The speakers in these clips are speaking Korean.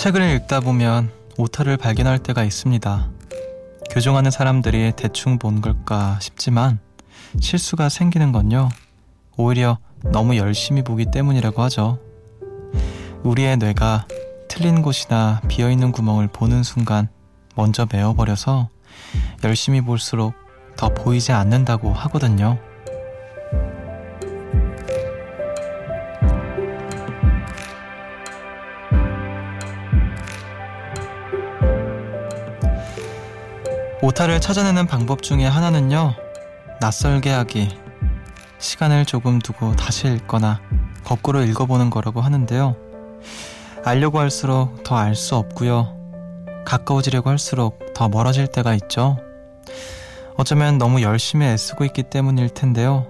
책을 읽다 보면 오타를 발견할 때가 있습니다. 교정하는 사람들이 대충 본 걸까 싶지만 실수가 생기는 건요. 오히려 너무 열심히 보기 때문이라고 하죠. 우리의 뇌가 틀린 곳이나 비어있는 구멍을 보는 순간 먼저 메워버려서 열심히 볼수록 더 보이지 않는다고 하거든요. 오타를 찾아내는 방법 중에 하나는요. 낯설게 하기. 시간을 조금 두고 다시 읽거나 거꾸로 읽어보는 거라고 하는데요. 알려고 할수록 더 알 수 없고요. 가까워지려고 할수록 더 멀어질 때가 있죠. 어쩌면 너무 열심히 애쓰고 있기 때문일 텐데요.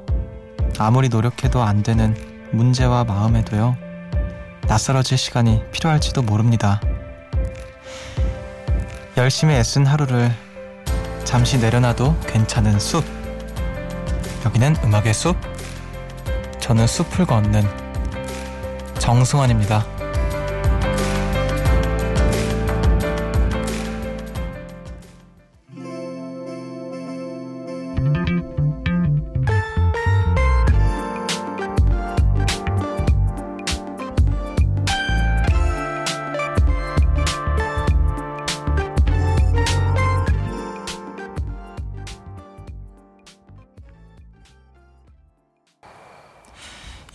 아무리 노력해도 안 되는 문제와 마음에도요. 낯설어질 시간이 필요할지도 모릅니다. 열심히 애쓴 하루를 잠시 내려놔도 괜찮은 숲. 여기는 음악의 숲. 저는 숲을 걷는 정승환입니다.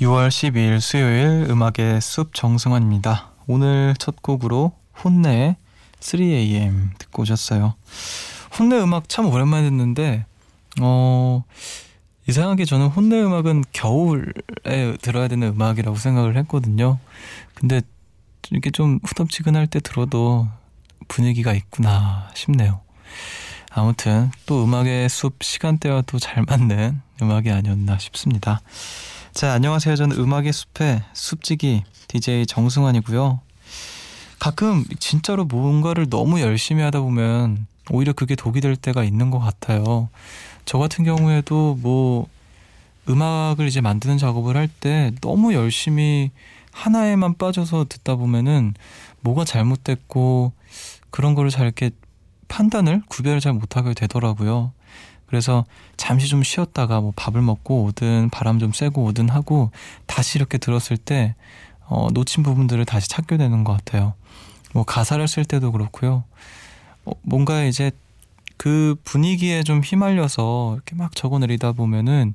6월 12일 수요일 음악의 숲 정승환입니다. 오늘 첫 곡으로 혼내의 3am 듣고 오셨어요. 혼내 음악 참 오랜만에 듣는데 어 이상하게 저는 혼내 음악은 겨울에 들어야 되는 음악이라고 생각을 했거든요. 근데 이렇게 좀 후덥지근할 때 들어도 분위기가 있구나 싶네요. 아무튼 또 음악의 숲 시간대와도 잘 맞는 음악이 아니었나 싶습니다. 자, 안녕하세요. 저는 음악의 숲의 숲지기 DJ 정승환이고요. 가끔 진짜로 뭔가를 너무 열심히 하다 보면 오히려 그게 독이 될 때가 있는 것 같아요. 저 같은 경우에도 뭐 음악을 이제 만드는 작업을 할 때 너무 열심히 하나에만 빠져서 듣다 보면은 뭐가 잘못됐고 그런 거를 잘 이렇게 판단을 구별을 잘 못하게 되더라고요. 그래서 잠시 좀 쉬었다가 뭐 밥을 먹고 오든 바람 좀 쐬고 오든 하고 다시 이렇게 들었을 때 어, 놓친 부분들을 다시 찾게 되는 것 같아요. 뭐 가사를 쓸 때도 그렇고요. 어, 뭔가 이제 그 분위기에 좀 휘말려서 이렇게 막 적어내리다 보면은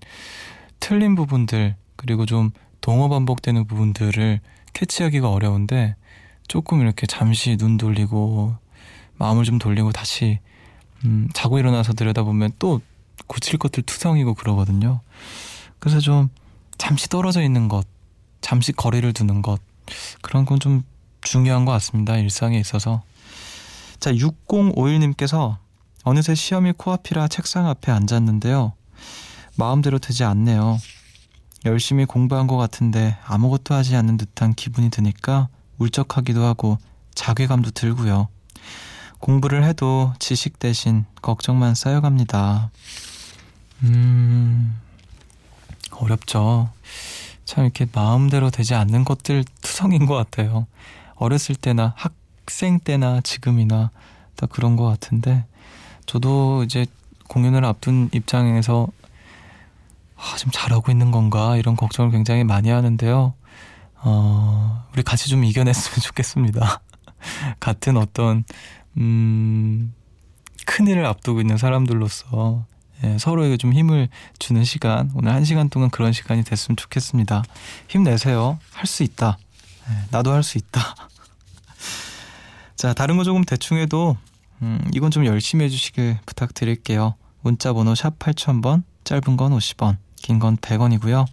틀린 부분들 그리고 좀 동어 반복되는 부분들을 캐치하기가 어려운데 조금 이렇게 잠시 눈 돌리고 마음을 좀 돌리고 다시 음, 자고 일어나서 들여다보면 또 고칠 것들 투성이고 그러거든요. 그래서 좀 잠시 떨어져 있는 것, 잠시 거리를 두는 것, 그런 건 좀 중요한 것 같습니다. 일상에 있어서. 자, 6051님께서 어느새 시험이 코앞이라 책상 앞에 앉았는데요. 마음대로 되지 않네요. 열심히 공부한 것 같은데 아무것도 하지 않는 듯한 기분이 드니까 울적하기도 하고 자괴감도 들고요. 공부를 해도 지식 대신 걱정만 쌓여갑니다. 음, 어렵죠. 참 이렇게 마음대로 되지 않는 것들 투성인 것 같아요. 어렸을 때나 학생 때나 지금이나 다 그런 것 같은데, 저도 이제 공연을 앞둔 입장에서 아, 좀 잘하고 있는 건가 이런 걱정을 굉장히 많이 하는데요. 어, 우리 같이 좀 이겨냈으면 좋겠습니다. 같은 어떤 음, 큰 일을 앞두고 있는 사람들로서 예, 서로에게 좀 힘을 주는 시간, 오늘 한 시간 동안 그런 시간이 됐으면 좋겠습니다. 힘내세요. 할 수 있다. 예, 나도 할 수 있다. 자, 다른 거 조금 대충 해도, 음, 이건 좀 열심히 해주시길 부탁드릴게요. 문자 번호 샵 8000번, 짧은 건 50원, 긴 건 100원이고요.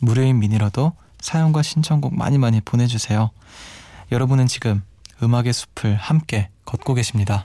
무료인 미니로도 사연과 신청곡 많이 많이 보내주세요. 여러분은 지금 음악의 숲을 함께 걷고 계십니다.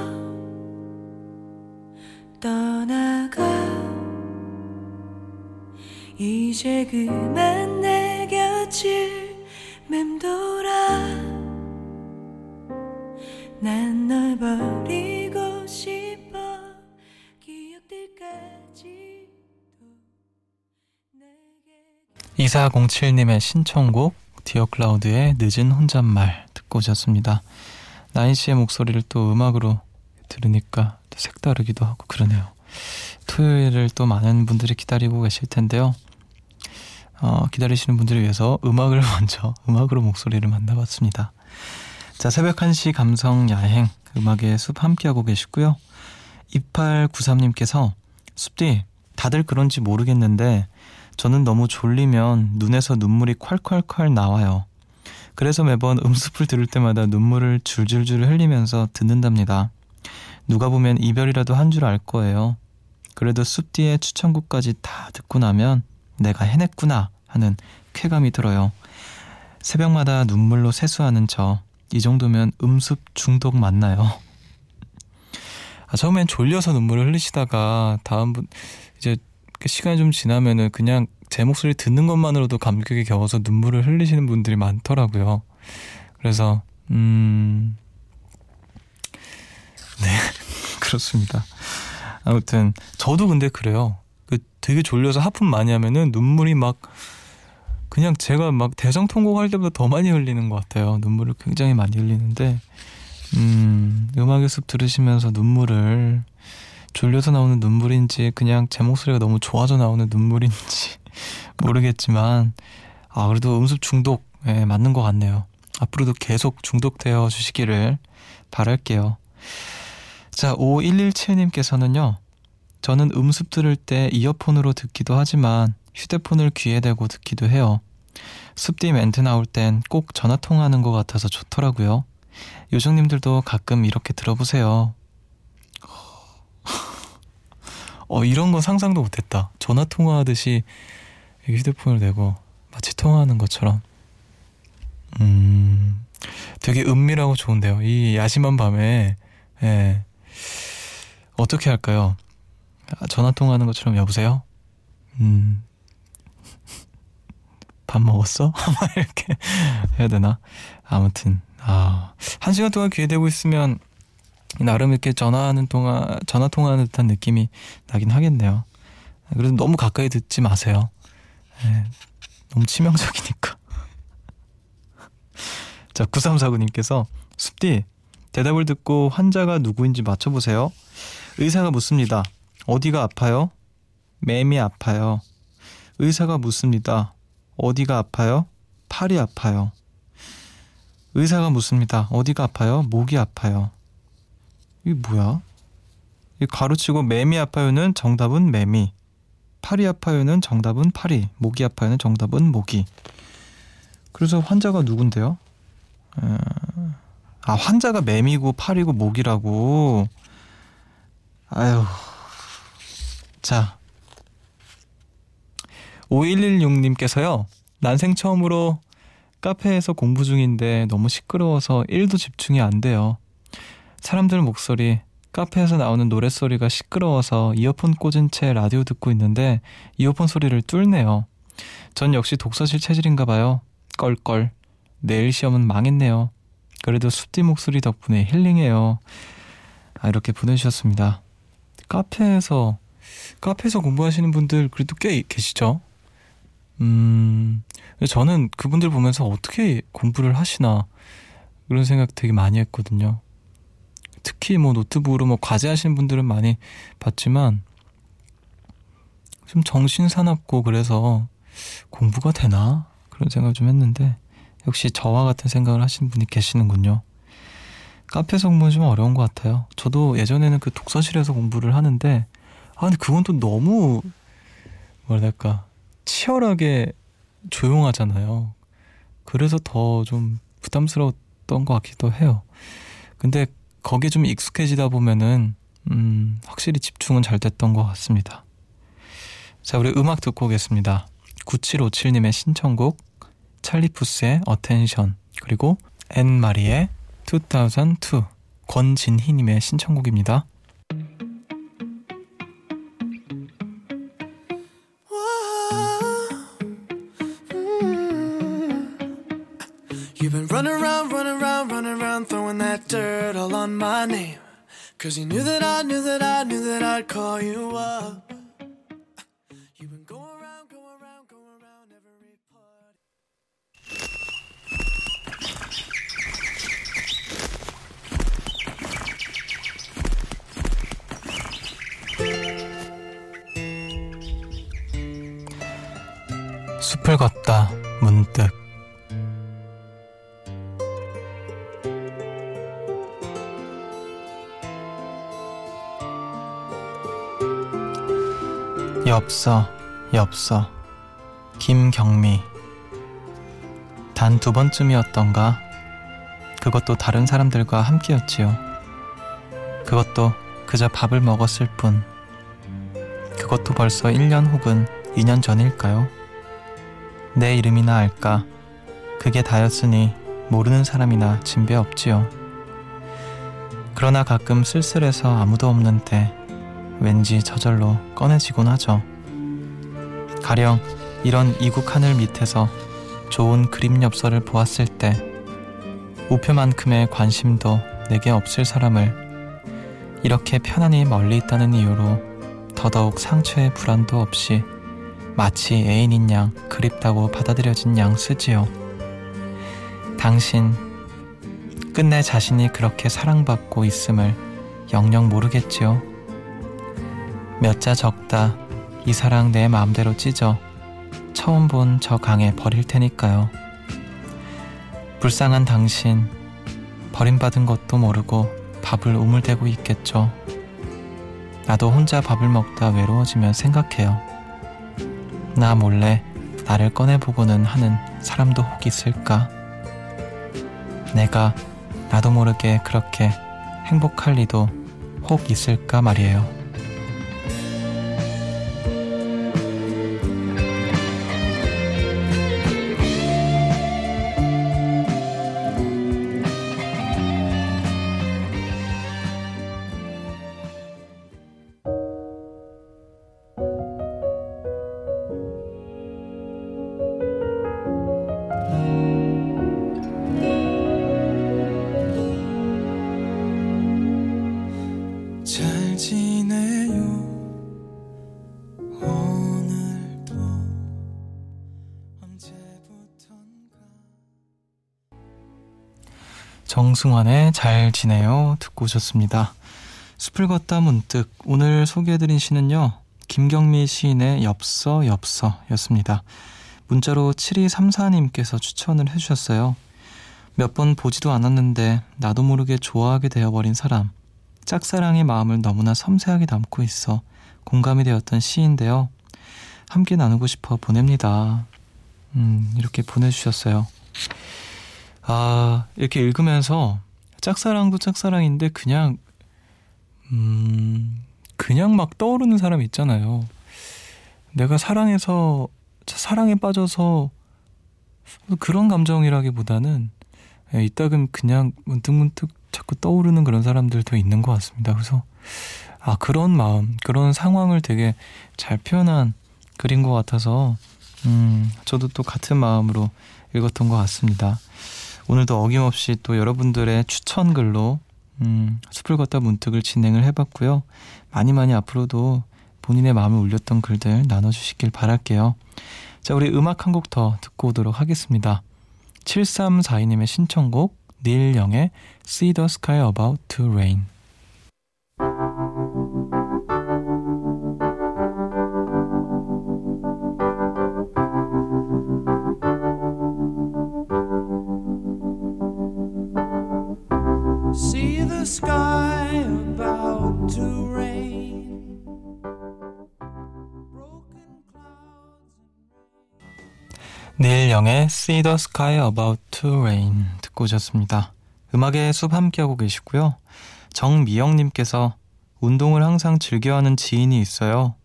이제 그만 내 곁을 맴돌아 난 널 버리고 싶어 기억들까지 2407님의 신청곡 디어 클라우드의 늦은 혼잣말 듣고 오셨습니다. 나인 씨의 목소리를 또 음악으로 들으니까 또 색다르기도 하고 그러네요. 토요일을 또 많은 분들이 기다리고 계실 텐데요. 어, 기다리시는 분들을 위해서 음악을 먼저 음악으로 목소리를 만나봤습니다. 자, 새벽 1시 감성 야행 음악의 숲 함께하고 계시고요. 2893님께서 숲디 다들 그런지 모르겠는데 저는 너무 졸리면 눈에서 눈물이 콸콸콸 나와요. 그래서 매번 음습을 들을 때마다 눈물을 줄줄줄 흘리면서 듣는답니다. 누가 보면 이별이라도 한 줄 알 거예요. 그래도 숲뒤의 추천곡까지 다 듣고 나면 내가 해냈구나 하는 쾌감이 들어요. 새벽마다 눈물로 세수하는 저. 이 정도면 음습 중독 맞나요? 아, 처음엔 졸려서 눈물을 흘리시다가 다음 분 이제 그 시간이 좀 지나면은 그냥 제 목소리 듣는 것만으로도 감격에 겨워서 눈물을 흘리시는 분들이 많더라고요. 그래서 음. 네. 그렇습니다. 아무튼 저도 근데 그래요. 그 되게 졸려서 하품 많이 하면은 눈물이 막 그냥 제가 막 대성 통곡 할 때보다 더 많이 흘리는 것 같아요. 눈물을 굉장히 많이 흘리는데 음, 음악의 숲 들으시면서 눈물을 졸려서 나오는 눈물인지 그냥 제 목소리가 너무 좋아서 나오는 눈물인지 모르겠지만 아 그래도 음습 중독 예, 맞는 것 같네요. 앞으로도 계속 중독되어 주시기를 바랄게요. 자, 5117님께서는요. 저는 음습 들을 때 이어폰으로 듣기도 하지만 휴대폰을 귀에 대고 듣기도 해요. 습디 멘트 나올 땐 꼭 전화 통화하는 것 같아서 좋더라고요. 요정님들도 가끔 이렇게 들어보세요. 어, 이런 건 상상도 못했다. 전화 통화하듯이 휴대폰을 대고 마치 통화하는 것처럼. 음, 되게 은밀하고 좋은데요. 이 야심한 밤에, 예. 어떻게 할까요? 아, 전화 통화하는 것처럼 여보세요? 음. 밥 먹었어? 이렇게 해야 되나? 아무튼, 아, 한 시간 동안 귀에 대고 있으면 나름 이렇게 전화하는 통화, 전화 통화하는 듯한 느낌이 나긴 하겠네요. 그래도 너무 가까이 듣지 마세요. 네, 너무 치명적이니까. 자, 9349님께서 숲디 대답을 듣고 환자가 누구인지 맞춰보세요. 의사가 묻습니다. 어디가 아파요? 맴이 아파요. 의사가 묻습니다. 어디가 아파요? 팔이 아파요. 의사가 묻습니다. 어디가 아파요? 목이 아파요. 이게 뭐야? 이 가로치고 매미 아파요는 정답은 매미. 팔이 아파요는 정답은 팔이. 목이 아파요는 정답은 목이. 그래서 환자가 누군데요? 아, 환자가 매미고 팔이고 목이라고. 아유. 자. 5116님께서요. 난생 처음으로 카페에서 공부 중인데 너무 시끄러워서 1도 집중이 안 돼요. 사람들 목소리, 카페에서 나오는 노랫소리가 시끄러워서 이어폰 꽂은 채 라디오 듣고 있는데 이어폰 소리를 뚫네요. 전 역시 독서실 체질인가 봐요. 껄껄. 내일 시험은 망했네요. 그래도 숲디 목소리 덕분에 힐링해요. 아, 이렇게 보내주셨습니다. 카페에서, 카페에서 공부하시는 분들 그래도 꽤 계시죠? 음, 저는 그분들 보면서 어떻게 공부를 하시나, 그런 생각 되게 많이 했거든요. 특히 뭐 노트북으로 뭐 과제 하시는 분들은 많이 봤지만 좀 정신 사납고 그래서 공부가 되나 그런 생각을 좀 했는데 역시 저와 같은 생각을 하시는 분이 계시는군요. 카페에서 공부는 좀 어려운 것 같아요. 저도 예전에는 그 독서실에서 공부를 하는데 아 근데 그건 또 너무 뭐랄까 치열하게 조용하잖아요. 그래서 더 좀 부담스러웠던 것 같기도 해요. 근데 거기에 좀 익숙해지다 보면은 음, 확실히 집중은 잘 됐던 것 같습니다. 자, 우리 음악 듣고 오겠습니다. 9757님의 신청곡 찰리푸스의 Attention 그리고 앤마리의 2002 권진희님의 신청곡입니다. On my name. Cause you knew that I knew that I knew that I'd call you up. You've been going around, going around, going around every party. 숲을 걷다 문득 엽서, 엽서. 김경미. 단 두 번쯤이었던가. 그것도 다른 사람들과 함께였지요. 그것도 그저 밥을 먹었을 뿐. 그것도 벌써 1년 혹은 2년 전일까요? 내 이름이나 알까. 그게 다였으니 모르는 사람이나 진배 없지요. 그러나 가끔 쓸쓸해서 아무도 없는 때 왠지 저절로 꺼내지곤 하죠. 가령 이런 이국 하늘 밑에서 좋은 그림 엽서를 보았을 때 우표만큼의 관심도 내게 없을 사람을 이렇게 편안히 멀리 있다는 이유로 더더욱 상처의 불안도 없이 마치 애인인 양 그립다고 받아들여진 양 쓰지요. 당신 끝내 자신이 그렇게 사랑받고 있음을 영영 모르겠지요. 몇 자 적다 이 사랑 내 마음대로 찢어 처음 본 저 강에 버릴 테니까요. 불쌍한 당신 버림받은 것도 모르고 밥을 우물대고 있겠죠. 나도 혼자 밥을 먹다 외로워지면 생각해요. 나 몰래 나를 꺼내보고는 하는 사람도 혹 있을까? 내가 나도 모르게 그렇게 행복할 리도 혹 있을까 말이에요. 정승환의 잘 지내요 듣고 오셨습니다. 숲을 걷다 문득 오늘 소개해드린 시는요. 김경미 시인의 엽서 엽서였습니다. 문자로 7234님께서 추천을 해주셨어요. 몇 번 보지도 않았는데 나도 모르게 좋아하게 되어버린 사람. 짝사랑의 마음을 너무나 섬세하게 담고 있어 공감이 되었던 시인데요. 함께 나누고 싶어 보냅니다. 음, 이렇게 보내주셨어요. 아, 이렇게 읽으면서 짝사랑도 짝사랑인데 그냥, 음, 그냥 막 떠오르는 사람 있잖아요. 내가 사랑해서, 사랑에 빠져서 그런 감정이라기보다는 예, 이따금 그냥 문득문득 자꾸 떠오르는 그런 사람들도 있는 것 같습니다. 그래서, 아, 그런 마음, 그런 상황을 되게 잘 표현한 글인 것 같아서, 음, 저도 또 같은 마음으로 읽었던 것 같습니다. 오늘도 어김없이 또 여러분들의 추천글로 음, 숲을 걷다 문득을 진행을 해봤고요. 많이 많이 앞으로도 본인의 마음을 울렸던 글들 나눠주시길 바랄게요. 자, 우리 음악 한 곡 더 듣고 오도록 하겠습니다. 7342님의 신청곡 닐 영의 See the Sky About to Rain 닐 영의 See the Sky About to Rain 듣고 오셨습니다. 음악의 숲 함께하고 계시고요. 정미영님께서 운동을 항상 즐겨하는 지인이 있어요.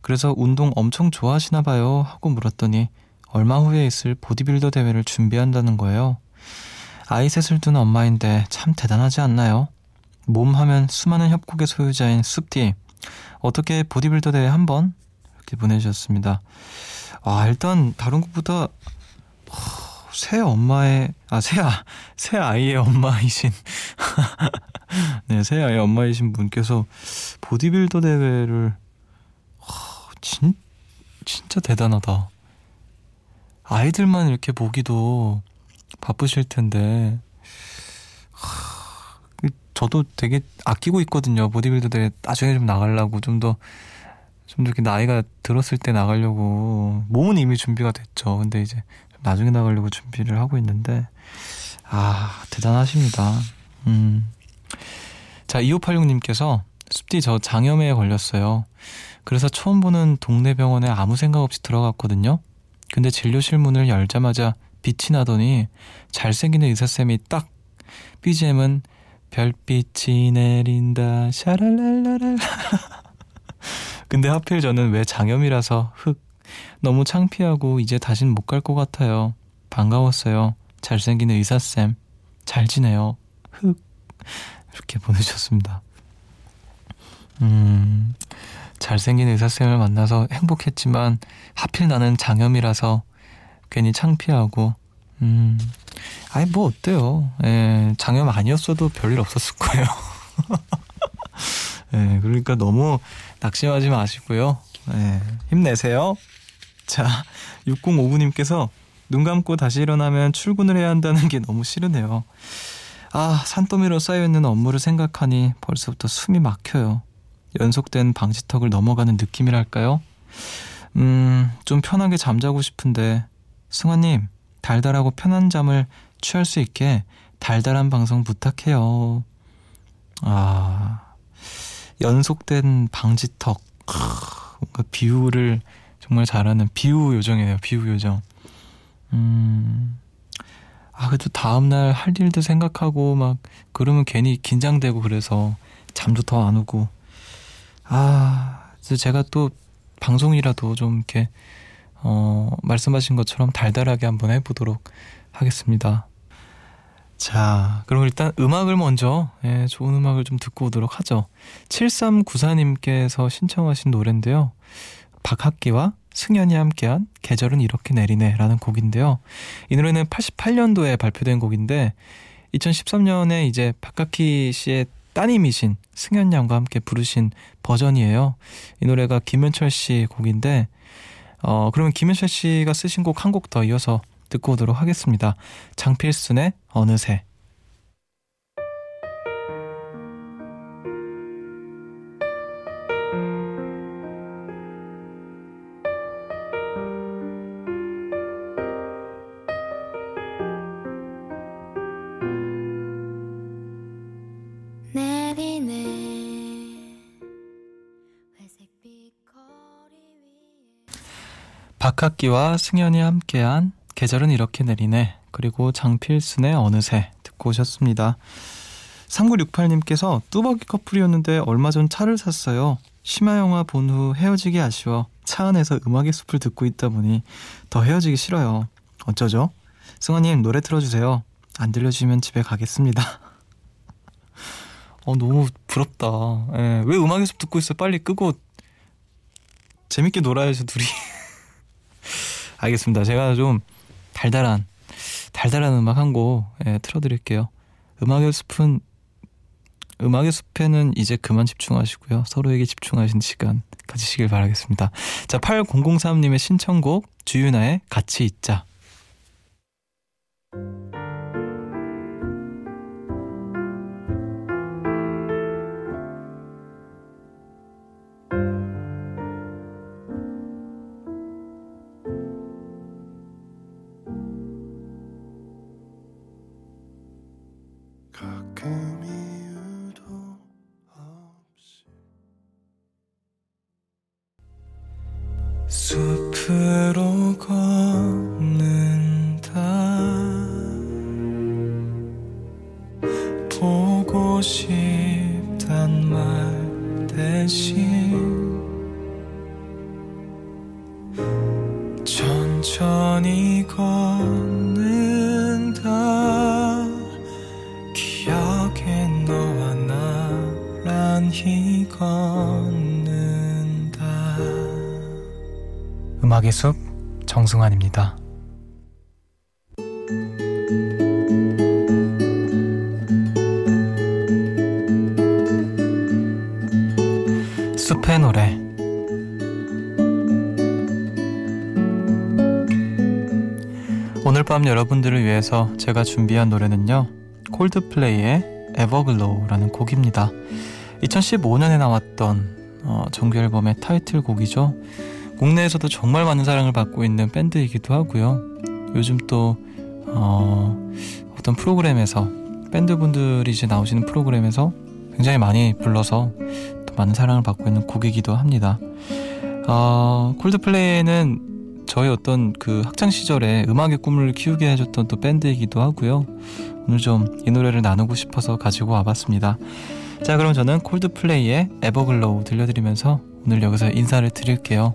그래서 운동 엄청 좋아하시나 봐요 하고 물었더니 얼마 후에 있을 보디빌더 대회를 준비한다는 거예요. 아이 셋을 둔 엄마인데 참 대단하지 않나요? 몸 하면 수많은 협곡의 소유자인 숲디. 어떻게 보디빌더 대회 한 번? 이렇게 보내주셨습니다. 아, 일단 다른 것보다 새 엄마의 아새 아, 새 아이의 엄마이신 네, 새 아이의 엄마이신 분께서 보디빌더 대회를 진 진짜 대단하다. 아이들만 이렇게 보기도 바쁘실 텐데 저도 되게 아끼고 있거든요. 보디빌더 대회 나중에 좀 나가려고 좀 더 좀 이렇게 나이가 들었을 때 나가려고 몸은 이미 준비가 됐죠. 근데 이제 나중에 나가려고 준비를 하고 있는데 아 대단하십니다. 음. 자 2586님께서 숲디 저 장염에 걸렸어요. 그래서 처음 보는 동네 병원에 아무 생각 없이 들어갔거든요. 근데 진료실 문을 열자마자 빛이 나더니 잘생긴 의사쌤이 딱 BGM은 별빛이 내린다. 샤랄랄라랄 근데 하필 저는 왜 장염이라서 흑 너무 창피하고 이제 다신 못 갈 것 같아요. 반가웠어요. 잘생긴 의사쌤. 잘 지내요. 흑 이렇게 보내주셨습니다. 음 잘생긴 의사쌤을 만나서 행복했지만 하필 나는 장염이라서 괜히 창피하고 음. 아니 뭐 어때요? 예 장염 아니었어도 별일 없었을 거예요. 예 그러니까 너무 낙심하지 마시고요. 예 힘내세요. 자 6059님께서 눈 감고 다시 일어나면 출근을 해야 한다는 게 너무 싫으네요. 아 산더미로 쌓여있는 업무를 생각하니 벌써부터 숨이 막혀요. 연속된 방지턱을 넘어가는 느낌이랄까요? 음, 좀 편하게 잠자고 싶은데, 승환님, 달달하고 편한 잠을 취할 수 있게 달달한 방송 부탁해요. 아, 연속된 방지턱. 뭔가 비유를 정말 잘하는 비유 요정이네요, 비유 요정. 음, 아, 그래도 다음날 할 일도 생각하고 막, 그러면 괜히 긴장되고 그래서 잠도 더 안 오고. 아, 제가 또 방송이라도 좀 이렇게 어, 말씀하신 것처럼 달달하게 한번 해보도록 하겠습니다. 자, 그럼 일단 음악을 먼저, 예, 좋은 음악을 좀 듣고 오도록 하죠. 7394님께서 신청하신 노래인데요. 박학기와 승연이 함께한 계절은 이렇게 내리네 라는 곡인데요. 이 노래는 88년도에 발표된 곡인데, 2013년에 이제 박학기 씨의 따님이신 승현 양과 함께 부르신 버전이에요. 이 노래가 김현철 씨 곡인데 어 그러면 김현철 씨가 쓰신 곡 한 곡 더 이어서 듣고 오도록 하겠습니다. 장필순의 어느새 박학기와 승연이 함께한 계절은 이렇게 내리네 그리고 장필순의 어느새 듣고 오셨습니다. 3968님께서 뚜벅이 커플이었는데 얼마 전 차를 샀어요. 심야 영화 본 후 헤어지기 아쉬워 차 안에서 음악의 숲을 듣고 있다 보니 더 헤어지기 싫어요. 어쩌죠? 승환님 노래 틀어주세요. 안 들려주면 집에 가겠습니다. 어 너무 부럽다. 예, 왜 음악의 숲 듣고 있어? 빨리 끄고 재밌게 놀아야죠 둘이. 알겠습니다. 제가 좀 달달한 달달한 음악 한곡 예, 틀어드릴게요. 음악의 숲은 음악의 숲에는 이제 그만 집중하시고요. 서로에게 집중하시는 시간 가지시길 바라겠습니다. 자, 8003님의 신청곡 주윤아의 같이 있자. 숲으로 걷 정승환입니다. 숲의 노래 오늘 밤 여러분들을 위해서 제가 준비한 노래는요. 콜드플레이의 에버글로우라는 곡입니다. 2015년에 나왔던 어, 정규 앨범의 타이틀곡이죠. 국내에서도 정말 많은 사랑을 받고 있는 밴드이기도 하고요. 요즘 또 어, 어떤 프로그램에서 밴드 분들이 이제 나오시는 프로그램에서 굉장히 많이 불러서 또 많은 사랑을 받고 있는 곡이기도 합니다. 어, 콜드플레이는 저희 어떤 그 학창 시절에 음악의 꿈을 키우게 해줬던 또 밴드이기도 하고요. 오늘 좀 이 노래를 나누고 싶어서 가지고 와봤습니다. 자, 그럼 저는 콜드플레이의 Everglow 들려드리면서 오늘 여기서 인사를 드릴게요.